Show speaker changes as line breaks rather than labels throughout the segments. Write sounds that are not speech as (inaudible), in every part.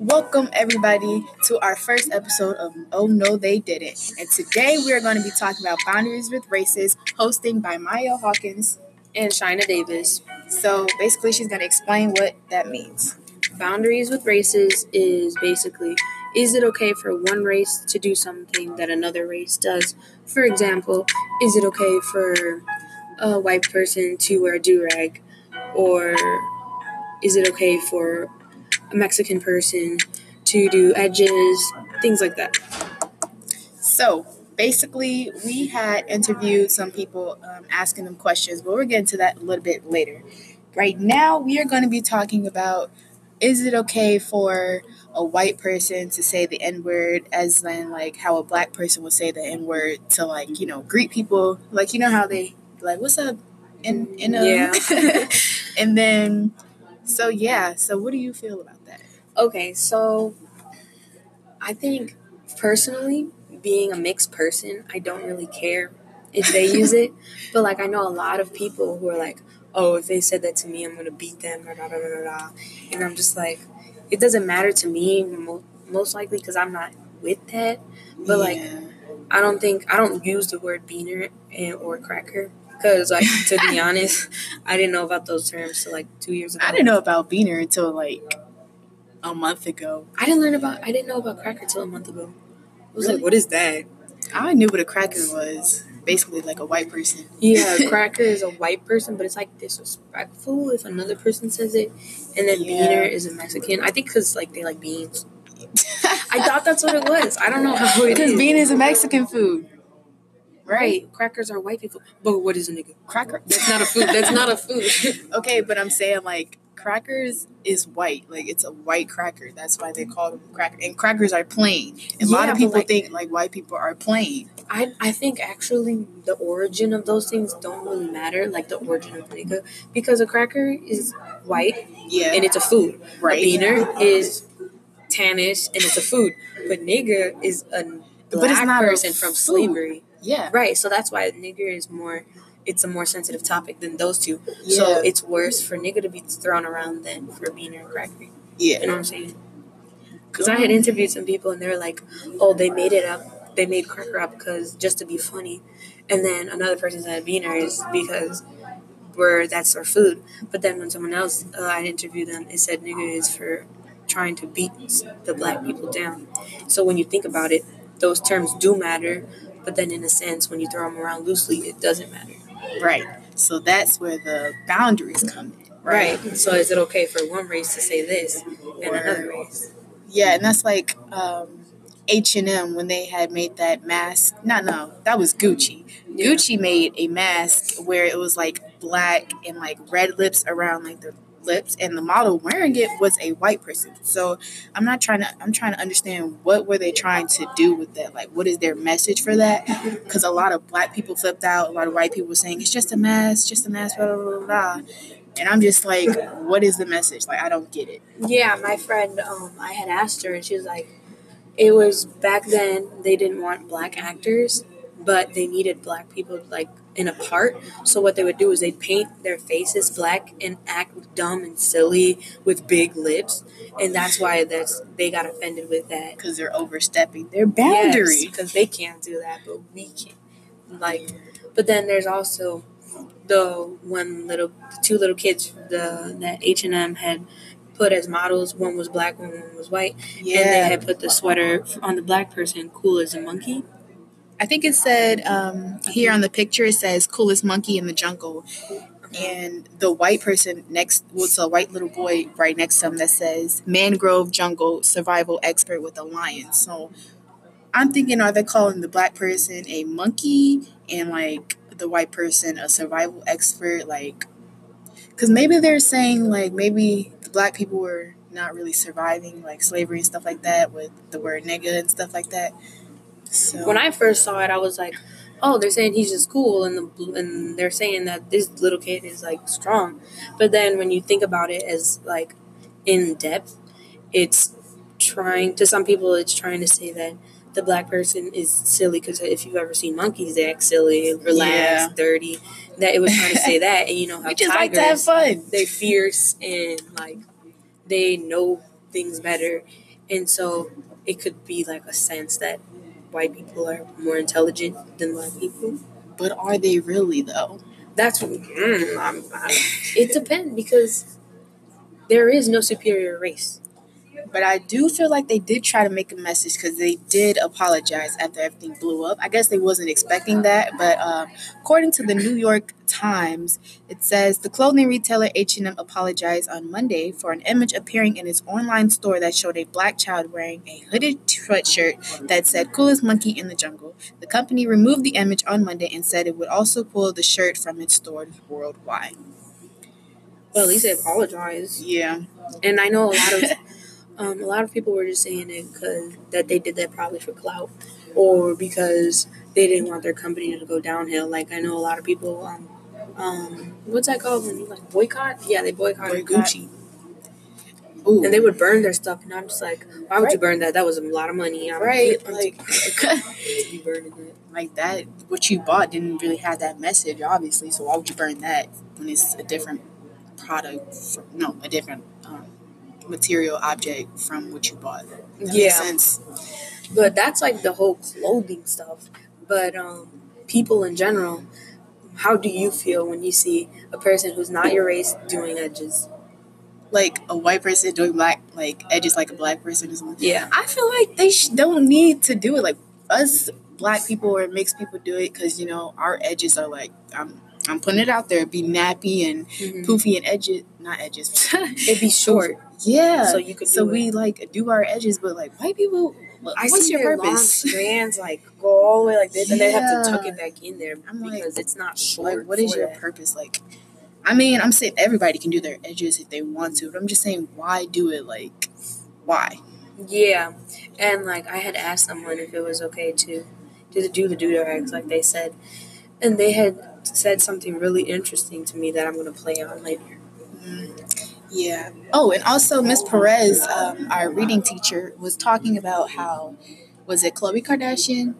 Welcome, everybody, to our first episode of Oh No, They Didn't. And today we are going to be talking about boundaries with races, hosting by Maya Hawkins
and Shynna Davis.
So basically, she's going to explain what that means.
Boundaries with races is basically is it okay for one race to do something that another race does? For example, is it okay for a white person to wear a do rag? Or is it okay for a Mexican person to do edges, things like that.
So basically, we had interviewed some people um, asking them questions, but we're getting to that a little bit later. Right now, we are going to be talking about is it okay for a white person to say the N word as then like how a black person would say the N word to like, you know, greet people. Like you know how they like, what's up? In in a
Yeah. (laughs)
and then so yeah, so what do you feel about?
Okay, so I think personally, being a mixed person, I don't really care if they use it. (laughs) But like I know a lot of people who are like, oh, if they said that to me, I'm gonna beat them, blah, blah, blah, blah, blah. and I'm just like, it doesn't matter to me mo- most likely because I'm not with that. But like,
Yeah.
I don't think I don't use the word beaner and or cracker because like to be (laughs) honest, I didn't know about those terms till like two years ago.
I didn't know about Beaner until like a month ago.
I didn't learn about I didn't know about cracker till a month ago. I was
Really?
like, what is that?
I knew what a cracker was. Basically, like a white person.
Yeah, (laughs) cracker is a white person, but it's like disrespectful if another person says it. And then
Yeah.
beaner is a Mexican. I think because like they like beans. I thought that's what it was. I don't know how it (laughs)
Because bean is a Mexican food.
right, crackers are white people. But what is a nigga?
Cracker.
That's not a food. That's not a food. (laughs)
Okay, but I'm saying like crackers is white. Like it's a white cracker. That's why they call them crackers. And crackers are plain. And a lot of people
like-
think like white people are plain.
I I think actually the origin of those things don't really matter, like the origin of nigga, because a cracker is white
Yeah.
and it's a food.
right.
A beaner is tannish and it's a food. But nigger is a black
But it's not a
person from slavery.
yeah.
Right. So that's why nigger is more it's a more sensitive topic than those two. So it's worse for nigga to be thrown around than for beaner and cracker.
Yeah.
You know what I'm saying? Because I had interviewed some people and they were like, oh, they made it up. They made cracker up because just to be funny. And then another person said beaner is because we're, that's our food. But then when someone else, uh, I interviewed them, it said nigger is for trying to beat the black people down. So when you think about it, those terms do matter. But then in a sense, when you throw them around loosely, it doesn't matter.
Right. So that's where the boundaries come in. Right.
Right. So is it okay for one race to say this and another race?
Yeah, and that's like um H and M when they had made that mask. No, no, that was Gucci.
Yeah.
Gucci made a mask where it was like black and like red lips around like the lips, and the model wearing it was a white person. So I'm not trying to. I'm trying to understand what were they trying to do with that. Like, what is their message for that? Because a lot of black people flipped out. A lot of white people were saying it's just a mask, just a mask, blah blah blah. blah. And I'm just like, what is the message? Like, I don't get it.
Yeah, my friend, um, I had asked her, and she was like, it was back then they didn't want black actors, but they needed black people like in a part. So what they would do is they'd paint their faces black and act dumb and silly with big lips, and that's why that's they got offended with that.
because they're overstepping their boundary.
because they can't do that, but we can. Like, but then there's also the one little, the two little kids, the that H and M had put as models. One was black, one was white, and they had put the sweater on the black person, cool as a monkey.
I think it said um, here on the picture it says "coolest monkey in the jungle," and the white person next, well, it's a white little boy right next to him that says "mangrove jungle survival expert with a lion." So I'm thinking, are they calling the black person a monkey and like the white person a survival expert? Like, because maybe they're saying like maybe the black people were not really surviving like slavery and stuff like that with the word nigga and stuff like that. So
When I first saw it, I was like, "Oh, they're saying he's just cool," and the and they're saying that this little kid is like strong. But then when you think about it as like in depth, it's trying to some people it's trying to say that the black person is silly because if you've ever seen monkeys, they act silly, relaxed,
Yeah.
dirty. That it was trying to say (laughs) that, and you know how
we just like to have
tigers
fun.
they fierce and like they know things better and so it could be like a sense that white people are more intelligent than black people.
But are they really though?
That's mm, I'm, I, it depends because there is no superior race.
But I do feel like they did try to make a message because they did apologize after everything blew up. I guess they wasn't expecting that, but um, according to the New York Times, it says the clothing retailer H&M apologized on Monday for an image appearing in its online store that showed a black child wearing a hooded sweatshirt that said "Coolest monkey in the jungle." The company removed the image on Monday and said it would also pull the shirt from its stores worldwide.
Well, at least they apologized.
Yeah,
And I know a lot of (laughs) um, a lot of people were just saying it because that they did that probably for clout or because they didn't want their company to go downhill. Like I know a lot of people. Um, um, what's that called when you like boycott? Yeah, they boycotted
Boycott.
Gucci,
Ooh.
and they would burn their stuff. And I'm just like, why would you burn that? That was a lot of money. I'm-
right, like. (laughs)
be burning it.
like that what you bought didn't really have that message obviously so why would you burn that when it's a different product from, no a different um, material object from what you bought That
Yeah.
sense
But that's like the whole clothing stuff. But um, people in general, how do you feel when you see a person who's not your race doing edges?
like a white person doing black like edges like a black person or something
Yeah.
i feel like they sh- don't need to do it like us black people or mixed people do it because you know our edges are like i'm i'm putting it out there be nappy and
Mhm.
poofy and edges not edges (laughs)
It'd be short.
yeah
So you could
so
do
we
it.
like do our edges but like white people
I
what's
see
your
their long
purpose (laughs)
strands like go all the way like this, and they have to tuck it back in there
I'm like-
because it's not short.
like what is your
that.
purpose like i mean i'm saying everybody can do their edges if they want to but i'm just saying why do it like why
Yeah, and like I had asked someone if it was okay to to do the do rags, like they said, and they had said something really interesting to me that I'm gonna play on later.
yeah oh and also miss perez um, our reading teacher was talking about how was it Khloe Kardashian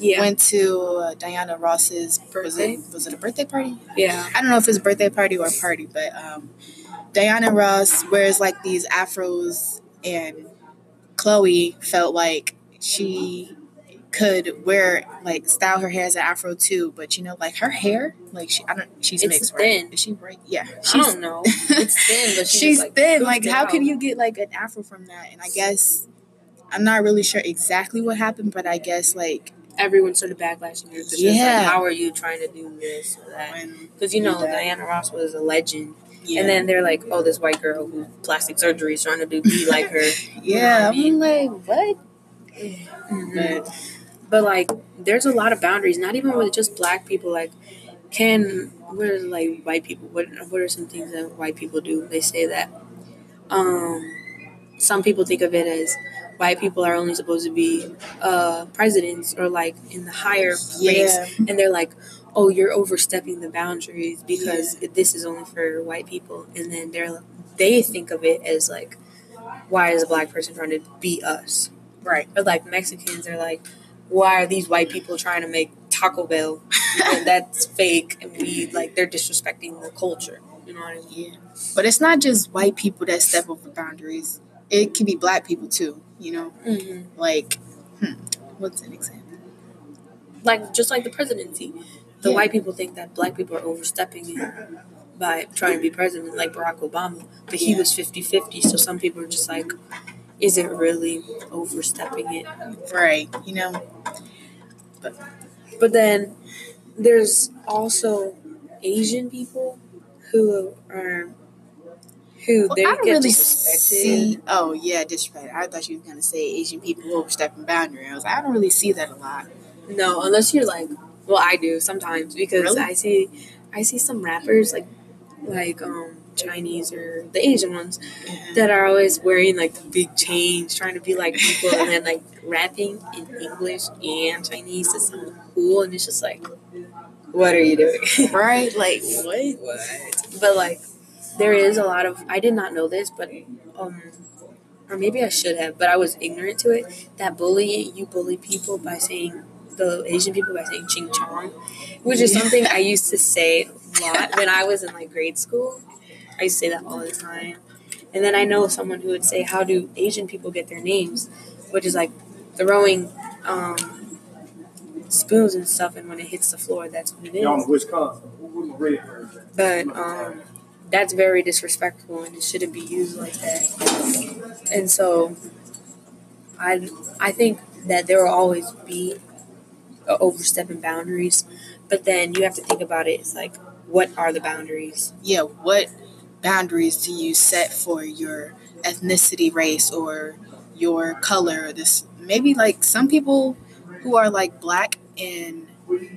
Yeah,
went to uh, Diana Ross's was
Birthday?
it was it a birthday party?
yeah,
I don't know if it's a birthday party or a party, but um, Diana Ross wears like these afros, and Khloe felt like she could wear like style her hair as an afro too. But you know, like her hair, like she, I don't, she's
It's
mixed,
thin.
right? Is she right? Yeah,
I don't know. It's thin, but she
she's
like,
thin. Like, how
out.
can you get like an afro from that? And I guess I'm not really sure exactly what happened, but I guess like
Everyone started backlashing her
Yeah.
like, how are you trying to do this or that? Because you know. Diana Ross was a legend,
yeah,
and then they're like, oh, this white girl who plastic surgery is trying to do be like her. (laughs)
yeah,
I mean?
I'm like what?
Mhm. (sighs)
But
But like, there's a lot of boundaries. Not even with just black people. Like, can what are like white people? What what are some things that white people do? They say that um, some people think of it as white people are only supposed to be uh, presidents or like in the higher ranks,
yeah,
and they're like, "Oh, you're overstepping the boundaries because this is only for white people." And then they're they think of it as like, "Why is a black person trying to be us?"
right.
Or like Mexicans are like, why are these white people trying to make Taco Bell? and (laughs) that's fake, and we like they're disrespecting the culture. You know what I mean?
Yeah, but it's not just white people that step over boundaries. It can be black people too. You know,
Mm-hmm.
like hmm, what's an example?
Like just like the presidency, the
Yeah.
white people think that black people are overstepping it by trying to be president, like Barack Obama. But he
Yeah.
was 50-50, so some people are just like, is it really overstepping it?
Right. You know.
But but then there's also Asian people who are who
Well,
they
I
get
really
disrespected.
see. Oh yeah, disrespect. I thought you were gonna say Asian people overstepping boundaries. I was like, I don't really see that a lot.
No, unless you're like, well, I do sometimes because
Really?
I see, I see some rappers like, like um Chinese or the Asian ones that are always wearing like the big chains, trying to be like people, and then like rapping in English and Chinese to sound cool, and it's just like, what are you doing? (laughs)
right? Like what?
what? But like, there is a lot of I did not know this, but um, or maybe I should have, but I was ignorant to it. That bully you bully people by saying the Asian people by saying ching chong, which is something I used to say a lot when I was in like grade school. I say that all the time, And then I know someone who would say, "How do Asian people get their names?" Which is like throwing um, spoons and stuff, and when it hits the floor, that's what it is.
Y'all in Wisconsin. Where my red birds at?
But um, that's very disrespectful, and it shouldn't be used like that. And so, I I think that there will always be overstepping boundaries, but then you have to think about it. It's like, what are the boundaries?
Yeah, what boundaries do you set for your ethnicity, race, or your color? This maybe like some people who are like black and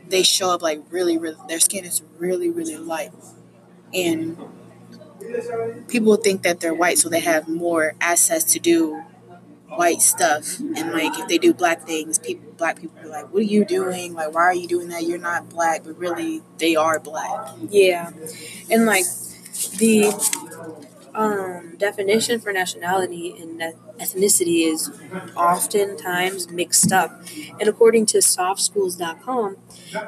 they show up like really, really their skin is really, really light, and people think that they're white, so they have more access to do white stuff. And like if they do black things, people black people are like, "What are you doing? Like, why are you doing that? You're not black." But really, they are black.
Yeah, and like the um, definition for nationality and ethnicity is oftentimes mixed up. And according to softschools.com,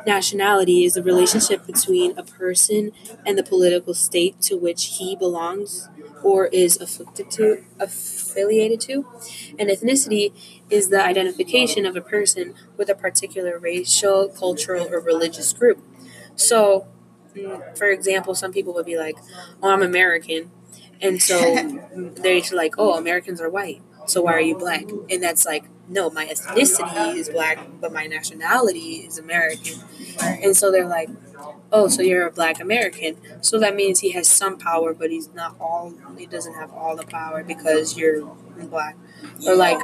nationality is the relationship between a person and the political state to which he belongs or is afflicted to, affiliated to. And ethnicity is the identification of a person with a particular racial, cultural, or religious group. So, for example, some people would be like, "Oh, I'm American," and so (laughs) they're like, "Oh, Americans are white, so why are you black?" And that's like, no, my ethnicity is black, but my nationality is American. And so they're like, "Oh, so you're a black American, so that means he has some power, but he's not all. He doesn't have all the power because you're black." Or like,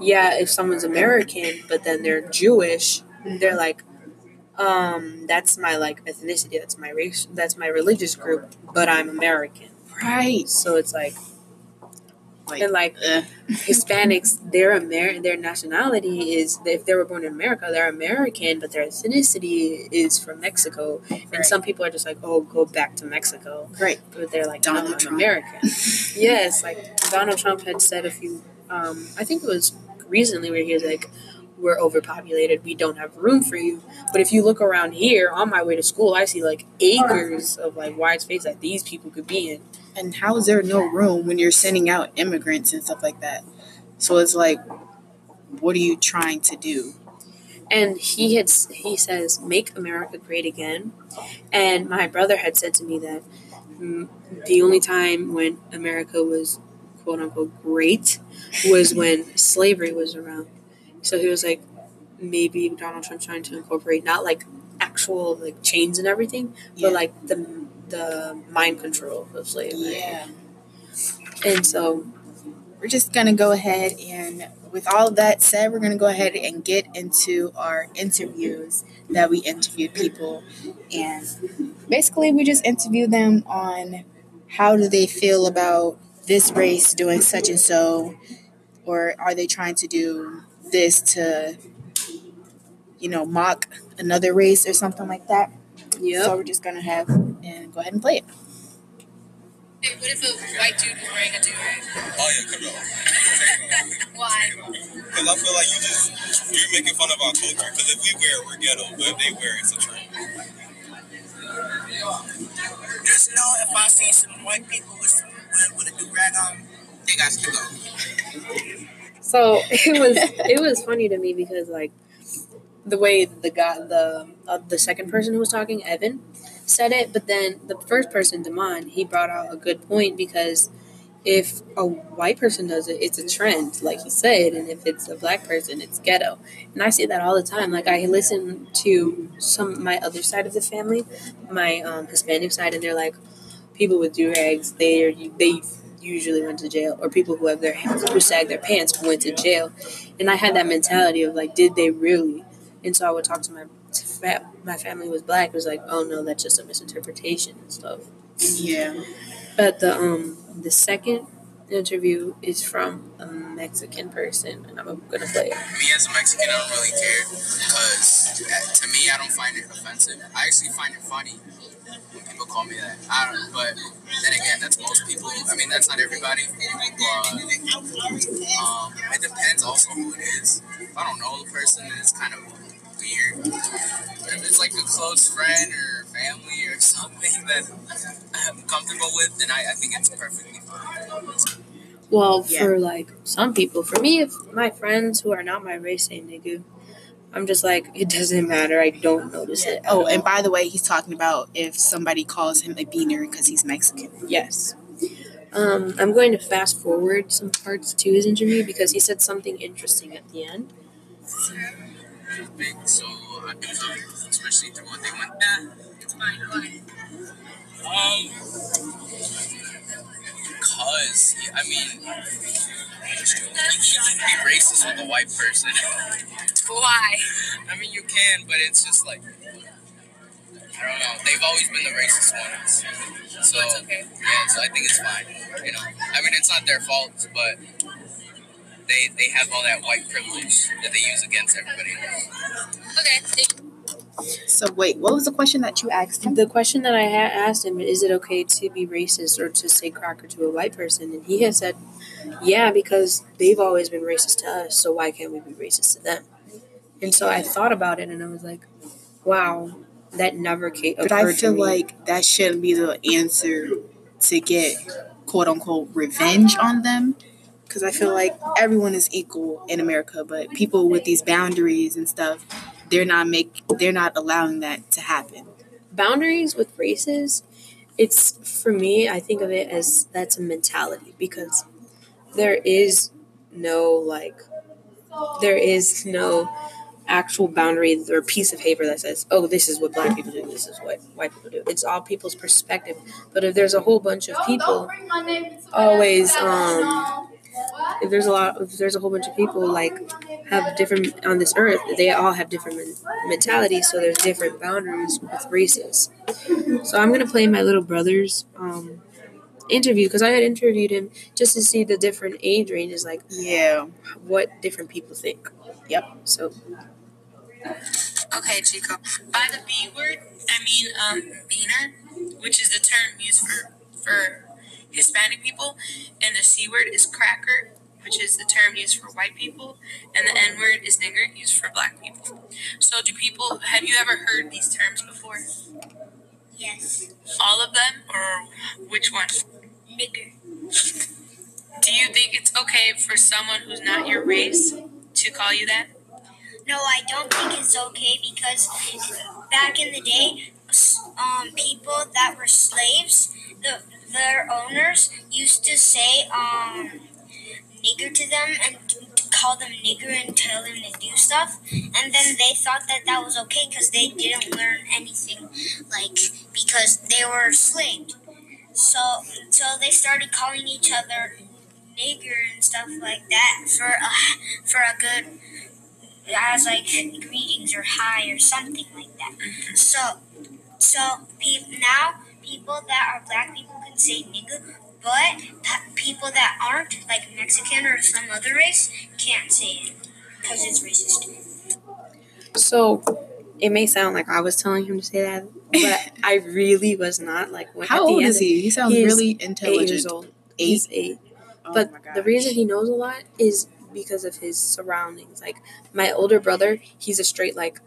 yeah, if someone's American, but then they're Jewish, they're like, um, that's my like ethnicity, that's my race, that's my religious group, but I'm American.
Right.
So it's like,
Like,
and like
uh,
Hispanics, their Amer- their nationality is if they were born in America, they're American, but their ethnicity is from Mexico. And some people are just like, oh, go back to Mexico,
right.
but they're like,
Donald
no,
Trump.
American. (laughs) yes, like Donald Trump had said a few, um, I think it was recently where he was like, we're overpopulated, we don't have room for you. But if you look around here on my way to school, I see like acres of like wide space that these people could be in.
And how is there no room when you're sending out immigrants and stuff like that? So it's like, what are you trying to do?
and he had he says make america great again and my brother had said to me that mm, the only time when america was quote unquote great was when slavery was around so he was like maybe donald trump's trying to incorporate not like actual like chains and everything
Yeah.
but like the the mind control of slavery
Yeah.
and so
We're just going to go ahead and, with all of that said, we're going to go ahead and get into our interviews that we interviewed people. And basically, we just interview them on how do they feel about this race doing such and so, or are they trying to do this to, you know, mock another race or something like that.
yeah
So we're just going to have and go ahead and play it.
Hey, What if a white dude was wearing a do-rag?
Oh yeah, come on. (laughs)
Why?
Because I feel like you just you're making fun of our culture. Because if we wear it, we're ghetto. But if they wear it, it's a trend.
Just know if I see some white people with with, with a do rag on, they got to go.
So (laughs) (laughs) it was it was funny to me because like the way the guy the uh, the second person who was talking Evan said it, but then the first person Damon he brought out a good point because if a white person does it, it's a trend, like he said, and if it's a black person, it's ghetto. And I see that all the time. Like I listen to some my other side of the family, my um, Hispanic side, and they're like people with do rags. They they usually went to jail, or people who have their who sag their pants went to jail. And I had that mentality of like, did they really? And so I would talk to my my family was black. It was like, oh no, that's just a misinterpretation and stuff.
Yeah.
But the um the second interview is from a Mexican person, and I'm gonna play it.
Me as a Mexican, I don't really care because to me, I don't find it offensive. I actually find it funny when people call me that. I don't but then again, that's most people. I mean, that's not everybody. But um, it depends also who it is. If I don't know the person, then it's kind of weird. If it's like a close friend or family or something (laughs) that I'm comfortable with, then I, I think it's perfectly fine.
Well,
Yeah.
for like some people, for me, if my friends who are not my race say nigga, I'm just like, it doesn't matter. I don't notice it.
Oh, and by the way, he's talking about if somebody calls him a beaner because he's Mexican.
yes. Um, I'm going to fast forward some parts to his interview because he said something interesting at the end.
So especially through what they went through.
It's fine.
Um, because I mean, you can be racist with a white person.
Why?
I mean, you can, but it's just like I don't know. They've always been the racist ones, so
okay.
yeah. So I think it's fine. You know, I mean, it's not their fault, but they they have all that white privilege that they use against everybody else.
Okay.
So wait, what was the question that you asked him?
The question that I had asked him is it okay to be racist or to say cracker to a white person? And he has said, yeah, because they've always been racist to us, so why can't we be racist to them? And so I thought about it and I was like, wow, that never came
But I feel like that shouldn't be the answer to get quote unquote revenge on them. Because I feel like everyone is equal in America, but people with these boundaries and stuff, they're not make they're not allowing that to happen.
boundaries with races, it's for me, I think of it as that's a mentality because there is no like, there is no actual boundary or piece of paper that says, oh, this is what black people do, this is what white people do. It's all people's perspective. But if there's a whole bunch of people always, um, if there's a lot, if there's a whole bunch of people like have different on this earth, they all have different men- mentalities, so there's different boundaries with races. So I'm gonna play my little brother's um, interview because I had interviewed him just to see the different age ranges, like
Yeah.
what different people think. Yep. So
Okay, Chico. By the B word, I mean um, beaner, which is the term used for for Hispanic people, and the C word is cracker, which is the term used for white people, and the N word is nigger, used for black people. So, do people have you ever heard these terms before?
Yes.
All of them, or which one?
Nigger.
Do you think it's okay for someone who's not your race to call you that?
No, I don't think it's okay because back in the day, um, people that were slaves, the their owners used to say um, nigger to them and call them nigger and tell them to do stuff, and then they thought that that was okay because they didn't learn anything, like because they were enslaved. So, so they started calling each other nigger and stuff like that for a for a good as like greetings or hi or something like that. So, so pe- now people that are black people can say nigga, but pa- people that aren't like Mexican or some other race can't say it because it's racist.
so it may sound like I was telling him to say that, but (laughs) I really was not. Like when,
How old is he? He sounds
he is
really
Eight
intelligent.
years old.
Eight.
He's eight.
Oh
but the reason he knows a lot is because of his surroundings. Like my older brother, he's a straight like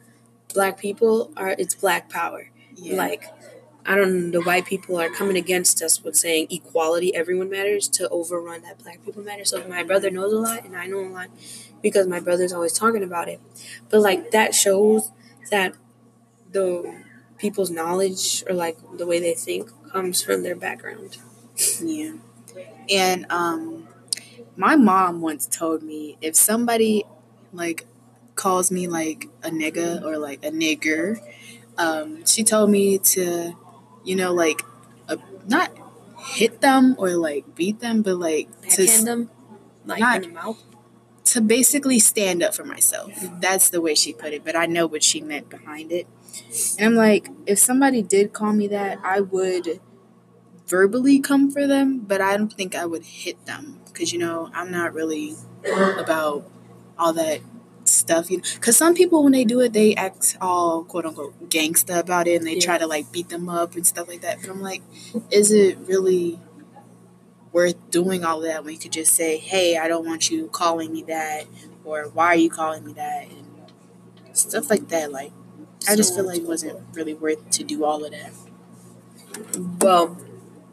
black people are it's black power.
Yeah.
Like I don't know, the white people are coming against us with saying equality, everyone matters to overrun that black people matter. So my brother knows a lot and I know a lot because my brother's always talking about it. But like that shows that the people's knowledge or like the way they think comes from their background.
Yeah. And um my mom once told me if somebody like calls me like a nigga or like a nigger, um, she told me to, you know, like uh, not hit them or like beat them, but like to
Backhand them, like
not-
in the mouth.
to basically stand up for myself. That's the way she put it, but I know what she meant behind it. And I'm like, if somebody did call me that, I would verbally come for them, but I don't think I would hit them because you know I'm not really about all that stuff. You know, because some people when they do it, they act all quote unquote gangsta about it, and they try to like beat them up and stuff like that. But I'm like, is it really? worth doing all that when you could just say, "Hey, I don't want you calling me that," or "Why are you calling me that?" and stuff like that. Like, I just feel like it wasn't really worth to do all of that.
well,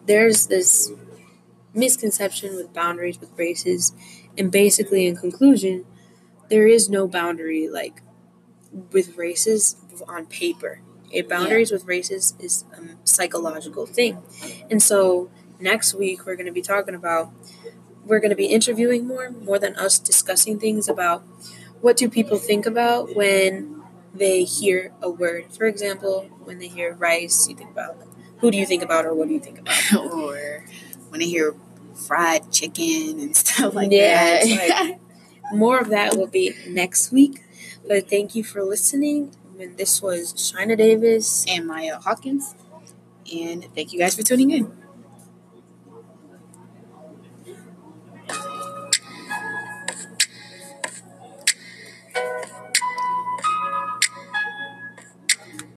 there's this misconception with boundaries with races, and basically, in conclusion, there is no boundary like with races on paper. A boundaries with races is a psychological thing, and so next week we're going to be talking about we're going to be interviewing more more than us discussing things about what do people think about when they hear a word. For example, when they hear rice, you think about who do you think about or what do you think about? (laughs)
or when they hear fried chicken and stuff like
Yeah,
that.
it's like- More of that will be next week. But thank you for listening. This was Shynna Davis.
and Maya Hawkins. And thank you guys for tuning in.